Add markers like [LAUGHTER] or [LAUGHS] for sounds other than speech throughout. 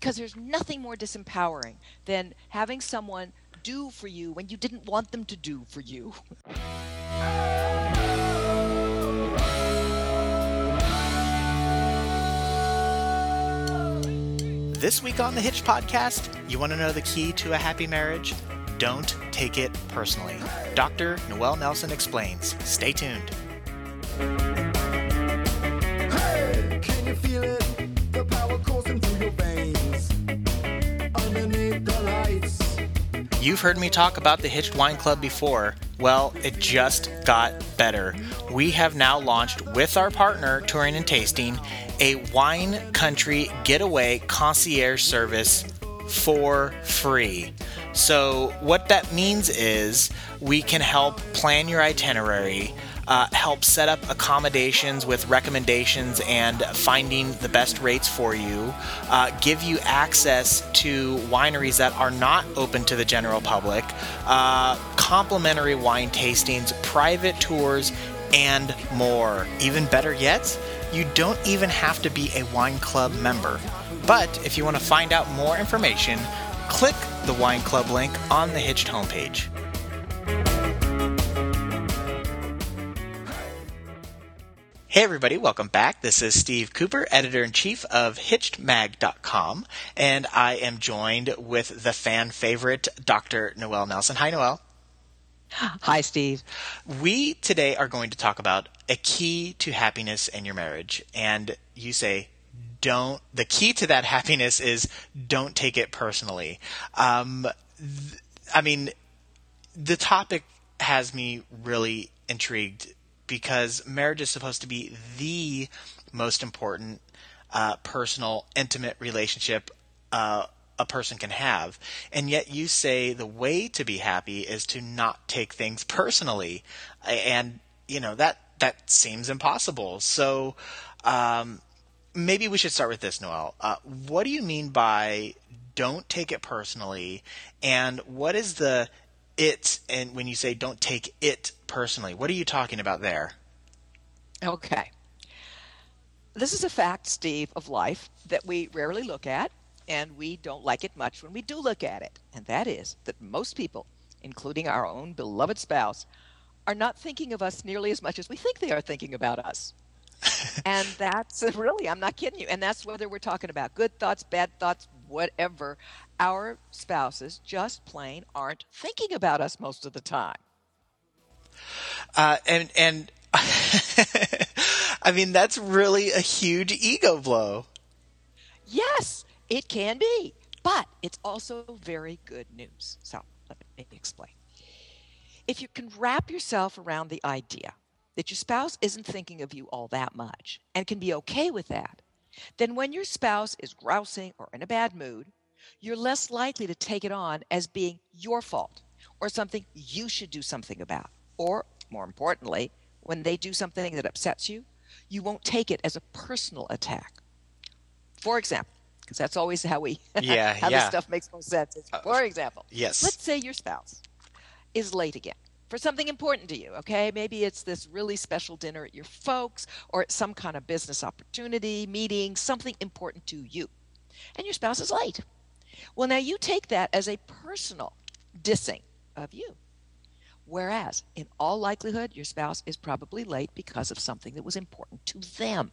because there's nothing more disempowering than having someone do for you when you didn't want them to do for you. This week on the Hitch podcast, you want to know the key to a happy marriage? Don't take it personally. Dr. Noelle Nelson explains. Stay tuned. Hey, You've heard me talk about the Hitched Wine Club before. Well, it just got better. We have now launched with our partner, Touring and Tasting, a wine country getaway concierge service for free. So, what that means is we can help plan your itinerary, uh, help set up accommodations with recommendations and finding the best rates for you, uh, give you access to wineries that are not open to the general public, uh, complimentary wine tastings, private tours, and more. Even better yet, you don't even have to be a wine club member. But if you want to find out more information, click the wine club link on the Hitched homepage. Hey everybody, welcome back. This is Steve Cooper, editor in chief of HitchedMag.com, and I am joined with the fan favorite, Dr. Noelle Nelson. Hi, Noelle. Hi, Steve. We today are going to talk about a key to happiness in your marriage. And you say, don't, the key to that [LAUGHS] happiness is don't take it personally. Um, th- I mean, the topic has me really intrigued because marriage is supposed to be the most important uh, personal, intimate relationship uh, a person can have. And yet you say the way to be happy is to not take things personally. And, you know, that, that seems impossible. So, um, maybe we should start with this, Noelle. Uh, what do you mean by don't take it personally? And what is the it and when you say don't take it personally what are you talking about there Okay. This is a fact, Steve, of life that we rarely look at, and we don't like it much when we do look at it. And that is that most people, including our own beloved spouse, are not thinking of us nearly as much as we think they are thinking about us. [LAUGHS] and that's [LAUGHS] really, I'm not kidding you. And that's whether we're talking about good thoughts, bad thoughts, whatever. Our spouses just plain aren't thinking about us most of the time. uh, and and [LAUGHS] I mean that's really a huge ego blow Yes, it can be, but it's also very good news. So let me explain. If you can wrap yourself around the idea that your spouse isn't thinking of you all that much and can be okay with that, then when your spouse is grousing or in a bad mood, you're less likely to take it on as being your fault or something you should do something about. Or, more importantly, when they do something that upsets you, you won't take it as a personal attack. For example, because that's always how we [LAUGHS] Yeah, how yeah. this stuff makes more sense. is, uh, For example, yes let's say your spouse is late again for something important to you, okay? Maybe it's this really special dinner at your folks or some kind of business opportunity, meeting, something important to you. And your spouse is late. Well, now you take that as a personal dissing of you. Whereas, in all likelihood, your spouse is probably late because of something that was important to them.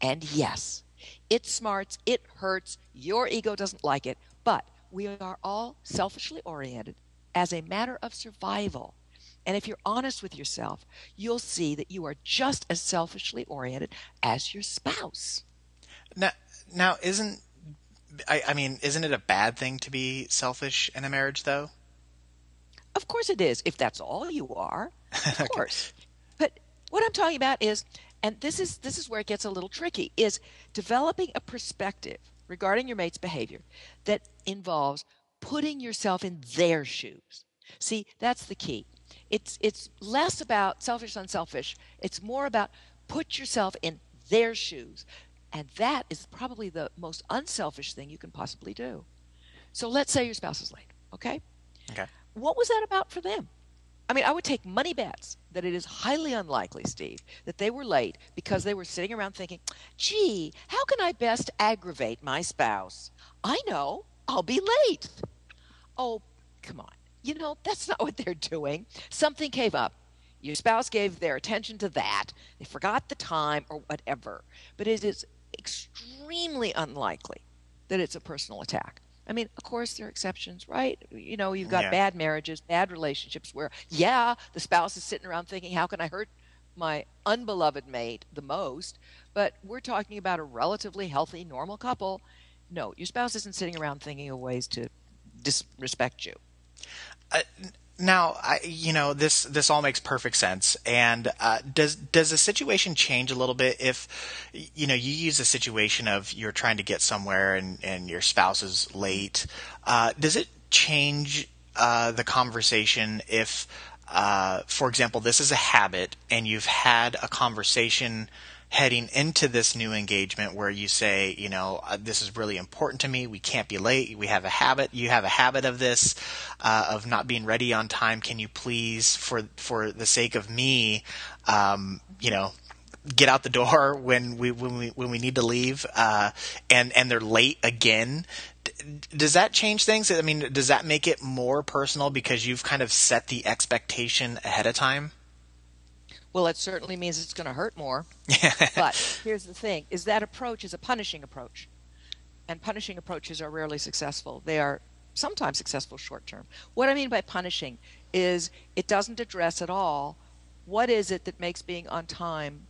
And yes, it smarts, it hurts, your ego doesn't like it, but we are all selfishly oriented as a matter of survival. And if you're honest with yourself, you'll see that you are just as selfishly oriented as your spouse. now now isn't I, I mean isn't it a bad thing to be selfish in a marriage though Of course it is, if that's all you are. Of [LAUGHS] course. But what I'm talking about is and this is this is where it gets a little tricky is developing a perspective regarding your mate's behavior that involves putting yourself in their shoes. See, that's the key. It's it's less about selfish unselfish. It's more about put yourself in their shoes. And that is probably the most unselfish thing you can possibly do. So let's say your spouse is late, okay? okay What was that about for them? I mean, I would take money bets that it is highly unlikely, Steve, that they were late because they were sitting around thinking, gee, how can I best aggravate my spouse? I know, I'll be late. Oh, come on. You know, that's not what they're doing. Something came up. Your spouse gave their attention to that. They forgot the time or whatever. But it is extremely unlikely that it's a personal attack. I mean, of course, there are exceptions, right? You know, you've got Yeah. bad marriages, bad relationships where, yeah, the spouse is sitting around thinking, how can I hurt my unbeloved mate the most? But we're talking about a relatively healthy, normal couple. No, your spouse isn't sitting around thinking of ways to disrespect you. Now, I, you know this this all makes perfect sense. And uh, does does the situation change a little bit if you know you use a situation of you're trying to get somewhere and and your spouse is late? Uh, does it change uh, the conversation if, uh, for example, this is a habit and you've had a conversation heading into this new engagement where you say, you know, uh, this is really important to me. We can't be late. We have a habit. You have a habit of this, uh, of not being ready on time. Can you please, for for the sake of me, um, you know, get out the door [LAUGHS] when we when we when we need to leave, uh, and and they're late again. Does that change things? I mean, does that make it more personal because you've kind of set the expectation ahead of time? Well, it certainly means it's going to hurt more. [LAUGHS] but here's the thing is that approach is a punishing approach. And punishing approaches are rarely successful. They are sometimes successful short term. What I mean by punishing is it doesn't address at all what is it that makes being on time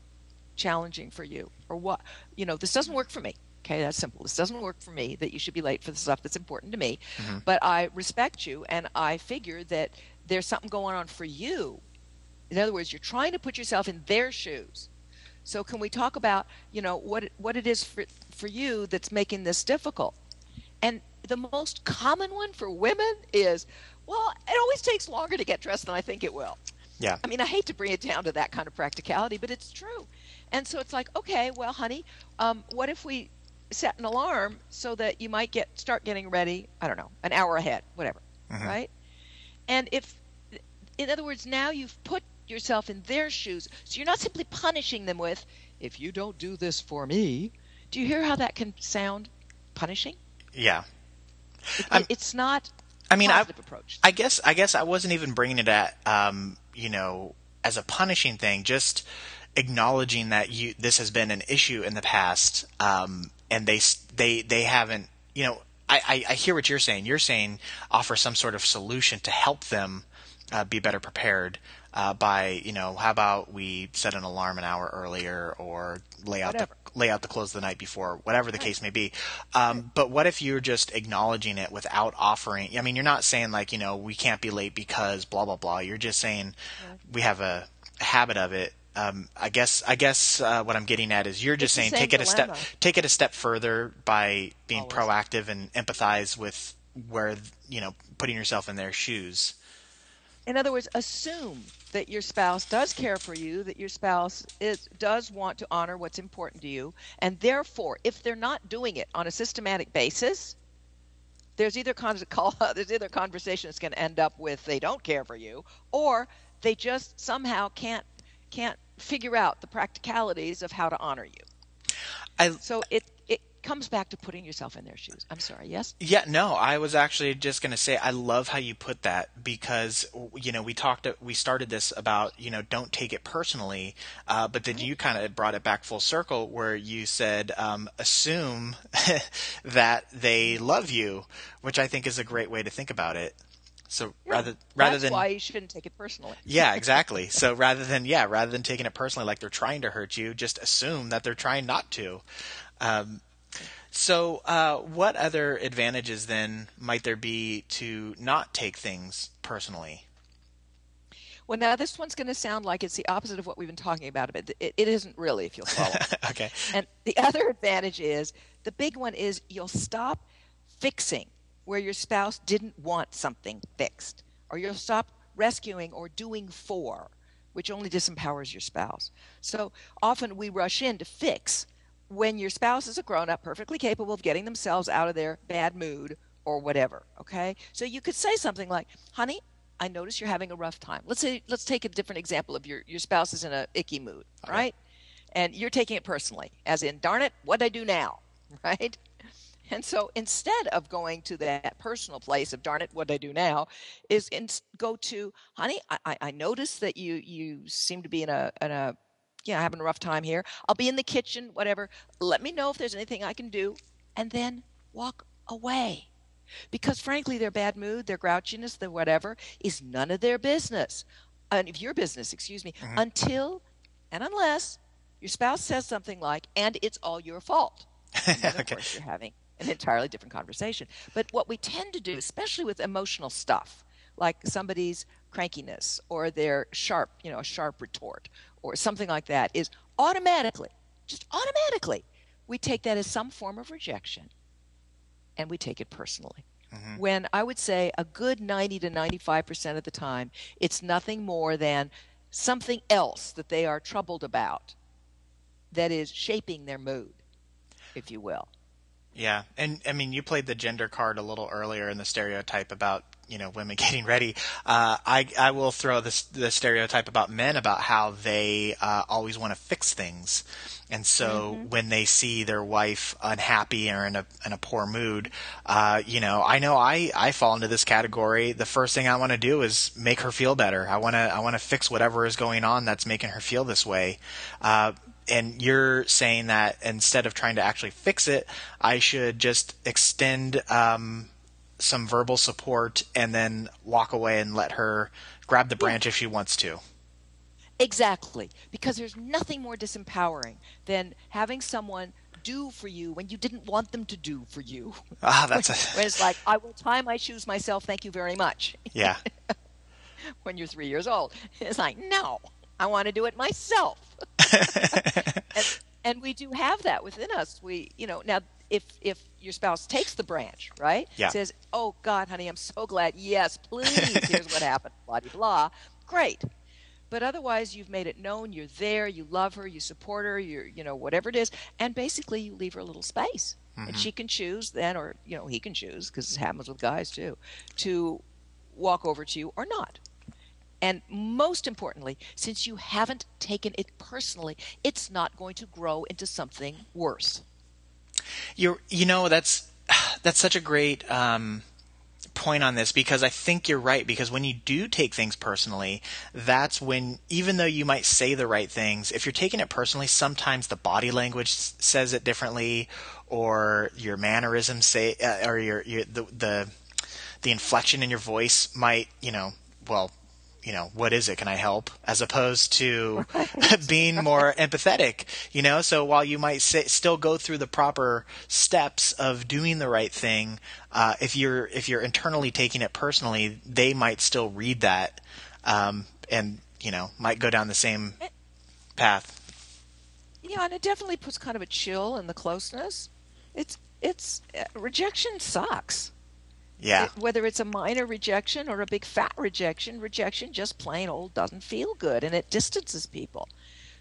challenging for you or what you know this doesn't work for me okay that's simple this doesn't work for me that you should be late for the stuff that's important to me mm-hmm. but i respect you and i figure that there's something going on for you in other words, you're trying to put yourself in their shoes. So can we talk about, you know, what what it is for for you that's making this difficult? And the most common one for women is, well, it always takes longer to get dressed than I think it will. Yeah. I mean, I hate to bring it down to that kind of practicality, but it's true. And so it's like, okay, well, honey, um, what if we set an alarm so that you might get start getting ready? I don't know, an hour ahead, whatever, right? And if, in other words, now you've put yourself in their shoes, so you're not simply punishing them with, if you don't do this for me. Do you hear how that can sound punishing? Yeah. It, I'm- it's not. I mean, I, positive approach. I guess I guess I wasn't even bringing it at um, you know as a punishing thing, just acknowledging that you this has been an issue in the past, um, and they they they haven't you know. I, I, I hear what you're saying. You're saying offer some sort of solution to help them uh, be better prepared uh, by you know how about we set an alarm an hour earlier or lay out Whatever. the lay out the clothes the night before, whatever the case may be. Um, But what if you're just acknowledging it without offering? I mean, you're not saying like you know we can't be late because blah blah blah. You're just saying we have a habit of it. Um, I guess I guess uh, what I'm getting at is you're just It's saying take it a step take it a step further by being Always. proactive and empathize with where you know putting yourself in their shoes. in other words, assume that your spouse does care for you, that your spouse is does want to honor what's important to you, and therefore, if they're not doing it on a systematic basis, there's either con- [LAUGHS] call, there's either conversation that's going to end up with they don't care for you, or they just somehow can't can't figure out the practicalities of how to honor you. I So it it comes back to putting yourself in their shoes. I'm sorry. Yes. Yeah, no, I was actually just going to say I love how you put that because you know we talked we started this about you know don't take it personally, uh, but then you kind of brought it back full circle where you said um, assume [LAUGHS] that they love you, which I think is a great way to think about it. So rather rather That's than why you shouldn't take it personally. yeah, exactly. [LAUGHS] So rather than yeah, rather than taking it personally like they're trying to hurt you, just assume that they're trying not to. Um, so, uh, what other advantages then might there be to not take things personally? Well, now this one's going to sound like it's the opposite of what we've been talking about, but it, it isn't really, if you'll [LAUGHS] follow. okay. and the other advantage is the big one is you'll stop fixing where your spouse didn't want something fixed, or you'll stop rescuing or doing for, which only disempowers your spouse. So often we rush in to fix when your spouse is a grown up, perfectly capable of getting themselves out of their bad mood or whatever. Okay. So you could say something like, honey, I notice you're having a rough time. Let's say, let's take a different example of your, your spouse is in a icky mood, right? And you're taking it personally, as in, darn it, what'd I do now? [LAUGHS] Right? And so instead of going to that personal place of darn it, what I do now, is in, go to honey. I, I notice that you you seem to be in a in a yeah having a rough time here. I'll be in the kitchen, whatever. Let me know if there's anything I can do, and then walk away. Because frankly, their bad mood, their grouchiness, their whatever is none of their business, and if your business, excuse me, Mm-hmm. until and unless your spouse says something like, "And it's all your fault." And then, of [LAUGHS] Okay. course, you're having an entirely different conversation. But what we tend to do, especially with emotional stuff, like somebody's crankiness or their sharp, you know, a sharp retort or something like that, is automatically, just automatically, we take that as some form of rejection and we take it personally. Mm-hmm. When I would say a good 90 to 95% of the time, it's nothing more than something else that they are troubled about that is shaping their mood, if you will. Yeah, and I mean, you played the gender card a little earlier in the stereotype about you know women [LAUGHS] getting ready. Uh, I I will throw this the stereotype about men about how they uh, always want to fix things, and so when they see their wife unhappy or in a in a poor mood, uh, you know, I know I I fall into this category. The first thing I want to do is make her feel better. I want to I want to fix whatever is going on that's making her feel this way. Uh, and you're saying that instead of trying to actually fix it, I should just extend um, some verbal support and then walk away and let her grab the branch if she wants to. Exactly. Because there's nothing more disempowering than having someone do for you when you didn't want them to do for you. Ah, that's [LAUGHS] When it's like, I will tie my shoes myself, thank you very much, [LAUGHS] yeah, when you're three years old. It's like, no, I want to do it myself. [LAUGHS] and, and we do have that within us. We, you know, now if if your spouse takes the branch, right? Yeah. Says, "Oh God, honey, I'm so glad. Yes, please. Here's what happened. Blah blah blah. Great." But otherwise, you've made it known you're there, you love her, you support her, you're, you know, whatever it is, and basically you leave her a little space, and mm-hmm. she can choose then, or you know, he can choose because it happens with guys too, to walk over to you or not. And most importantly, since you haven't taken it personally, it's not going to grow into something worse. You're you know that's that's such a great um, point on this because I think you're right because when you do take things personally, that's when even though you might say the right things, if you're taking it personally, sometimes the body language says it differently, or your mannerisms say, uh, or your your the the the inflection in your voice might you know well you know what is it? Can i help? As opposed to [LAUGHS] [LAUGHS] being more empathetic you know? So while you might say, still go through the proper steps of doing the right thing uh, if you're if you're internally taking it personally they might still read that um, and you know might go down the same path. Yeah, and it definitely puts kind of a chill in the closeness. It's it's uh, rejection sucks. Yeah It- whether it's a minor rejection or a big fat rejection, rejection just plain old doesn't feel good and it distances people.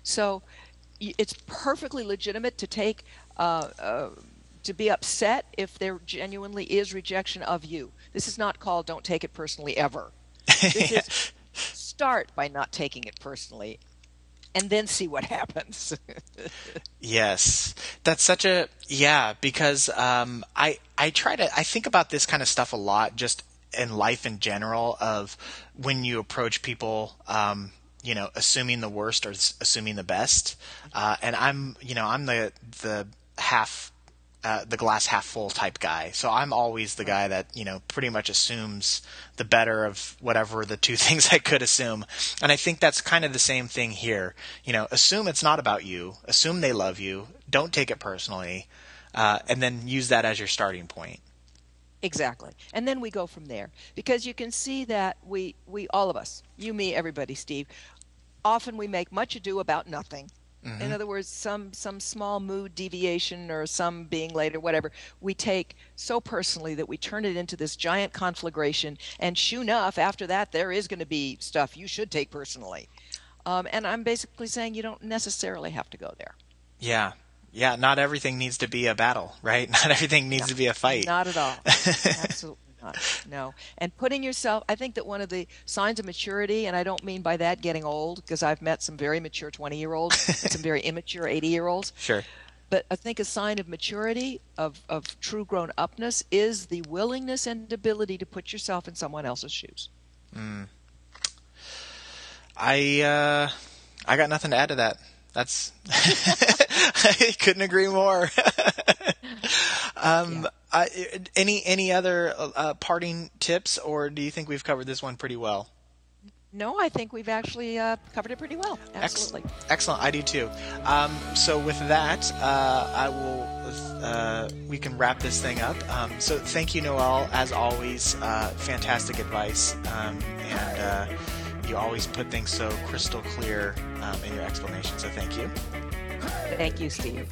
So it's perfectly legitimate to take uh, uh, to be upset if there genuinely is rejection of you. This is not called "don't take it personally" ever. [LAUGHS] This is start by not taking it personally, and then see what happens. [LAUGHS] Yes, that's such a yeah because um, I I try to I think about this kind of stuff a lot just in life in general of when you approach people um, you know assuming the worst or assuming the best uh, and I'm you know I'm the the half uh, the glass half full type guy. So I'm always the guy that you know pretty much assumes the better of whatever the two [LAUGHS] things I could assume. And I think that's kind of the same thing here. You know, assume it's not about you. Assume they love you. Don't take it personally, uh, and then use that as your starting point. Exactly. And then we go from there because you can see that we we all of us, you me everybody Steve, often we make much ado about nothing. In other words, some some small mood deviation or some being late or whatever, we take so personally that we turn it into this giant conflagration. And sure enough, after that, there is going to be stuff you should take personally. Um, and I'm basically saying you don't necessarily have to go there. Yeah, yeah. Not everything needs to be a battle, right? [LAUGHS] Not everything needs to be a fight. Not at all. [LAUGHS] Absolutely not. No. And putting yourself, I think that one of the signs of maturity, and I don't mean by that getting old, because I've met some very mature 20 year olds some very [LAUGHS] immature 80 year olds. Sure. But I think a sign of maturity, of, of true grown upness, is the willingness and ability to put yourself in someone else's shoes. I uh, I got nothing to add to that. That's [LAUGHS] I couldn't agree more. [LAUGHS] [LAUGHS] um, Yeah. I, any any other uh, parting tips, or do you think we've covered this one pretty well? No, I think we've actually uh, covered it pretty well. Absolutely. Excellent. I do too. Um, so with that, uh, I will. Uh, we can wrap this thing up. Um, so thank you, Noelle. As always, uh, fantastic advice, um, and uh, you always put things so crystal clear um, in your explanation. So thank you. Thank you, Steve.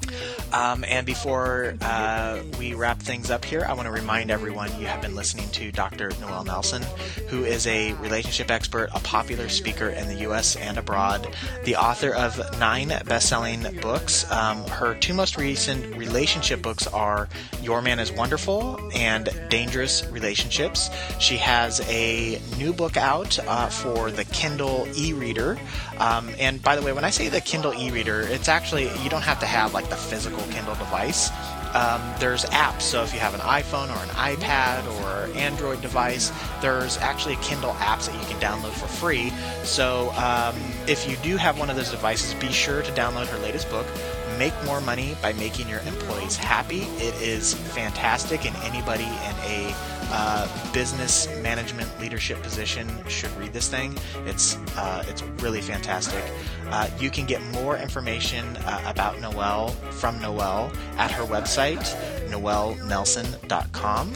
Um, and before uh, we wrap things up here, I want to remind everyone you have been listening to Dr. Noelle Nelson, who is a relationship expert, a popular speaker in the U.S. and abroad, the author of nine best-selling books. Um, her two most recent relationship books are Your Man is Wonderful and Dangerous Relationships. She has a new book out uh, for the Kindle e-reader. Um, and by the way, when I say the Kindle e-reader, it's actually you don't have to have like the physical Kindle device. Um, there's apps, so if you have an iPhone or an iPad or Android device, there's actually Kindle apps that you can download for free. So um, if you do have one of those devices, be sure to download her latest book, Make More Money by Making Your Employees Happy. It is fantastic, and anybody in a uh, business management leadership position should read this thing. It's uh, it's really fantastic. Uh, you can get more information uh, about Noelle from Noelle at her website, noellenelson.com.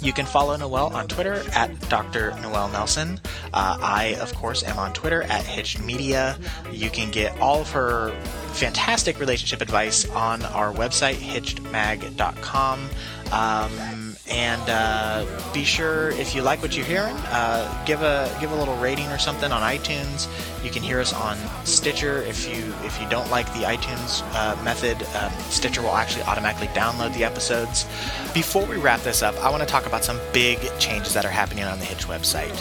You can follow Noelle on Twitter at Dr. Noelle Nelson. Uh, I, of course, am on Twitter at Hitched Media. You can get all of her fantastic relationship advice on our website, hitchedmag.com. Um, and uh, be sure if you like what you're hearing, uh, give a give a little rating or something on iTunes. You can hear us on Stitcher. If you if you don't like the iTunes uh, method, um, Stitcher will actually automatically download the episodes. Before we wrap this up, I want to talk about some big changes that are happening on the Hitch website.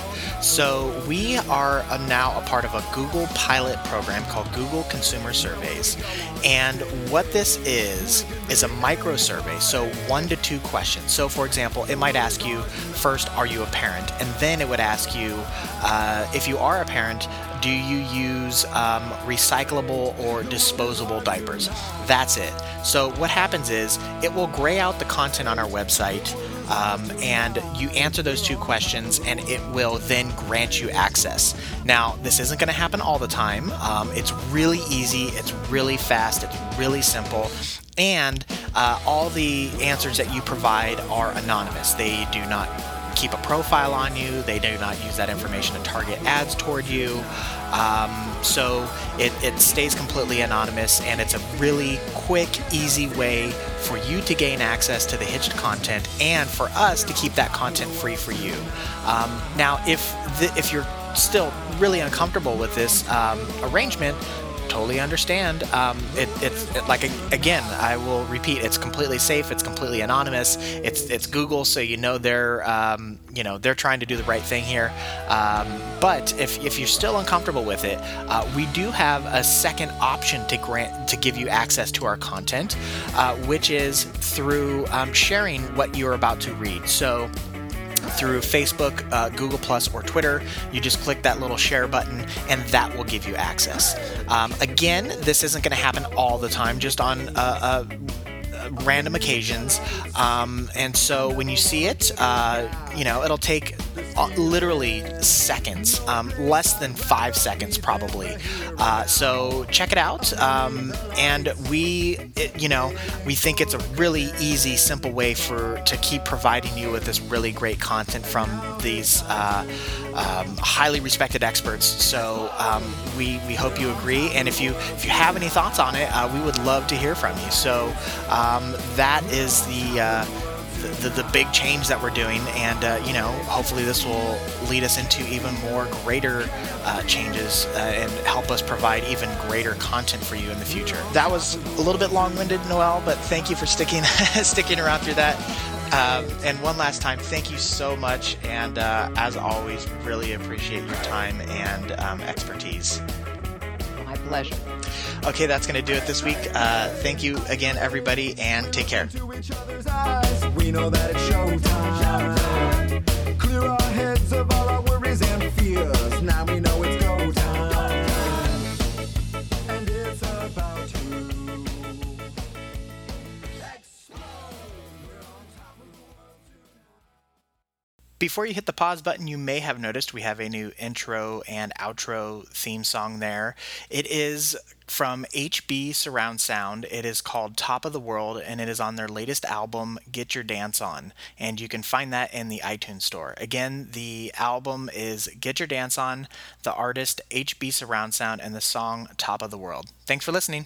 So we are now a part of a Google pilot program called Google Consumer Surveys, and what this is is a micro survey. So one to two questions. So for example, it might ask you first, are you a parent? And then it would ask you, uh, if you are a parent, do you use um, recyclable or disposable diapers? That's it. So what happens is it will gray out the content on our website. Um, and you answer those two questions, and it will then grant you access. Now, this isn't going to happen all the time. Um, it's really easy, it's really fast, it's really simple, and uh, all the answers that you provide are anonymous. They do not keep a profile on you. They do not use that information to target ads toward you. Um, so it, it stays completely anonymous, and it's a really quick, easy way for you to gain access to the Hitched content and for us to keep that content free for you. Um, now, if the, if you're still really uncomfortable with this um, arrangement, totally understand. Um, it, it's it, like again, I will repeat. It's completely safe. It's completely anonymous. It's it's Google, so you know they're um, you know they're trying to do the right thing here. Um, but if if you're still uncomfortable with it, uh, we do have a second option to grant to give you access to our content, uh, which is through um, sharing what you're about to read. So through Facebook, uh, Google Plus, or Twitter. You just click that little share button, and that will give you access. Um, again, this isn't going to happen all the time, just on uh, uh, random occasions. Um, and so when you see it, uh, you know, it'll take uh, literally seconds, um, less than five seconds probably. Uh, so check it out. Um, and we, it, you know, we think it's a really easy, simple way for to keep providing you with this really great content from these uh, um, highly respected experts. So um, we we hope you agree. And if you if you have any thoughts on it, uh, we would love to hear from you. So um, that is the uh, the, the, the big change that we're doing, and uh, you know, hopefully this will lead us into even more greater uh, changes uh, and help us provide even greater content for you in the future. That was a little bit long-winded, Noelle, but thank you for sticking [LAUGHS] sticking around through that. Um, and one last time, thank you so much. And uh, as always, really appreciate your time and um, expertise. My pleasure. Okay, that's going to do it this week. Uh, thank you again, everybody, and take care. We know that it's showtime. Clear our heads of all our Before you hit the pause button, you may have noticed we have a new intro and outro theme song there. It is from HB Surround Sound. It is called Top of the World and it is on their latest album, Get Your Dance On. And you can find that in the iTunes store. Again, the album is Get Your Dance On, the artist HB Surround Sound, and the song Top of the World. Thanks for listening.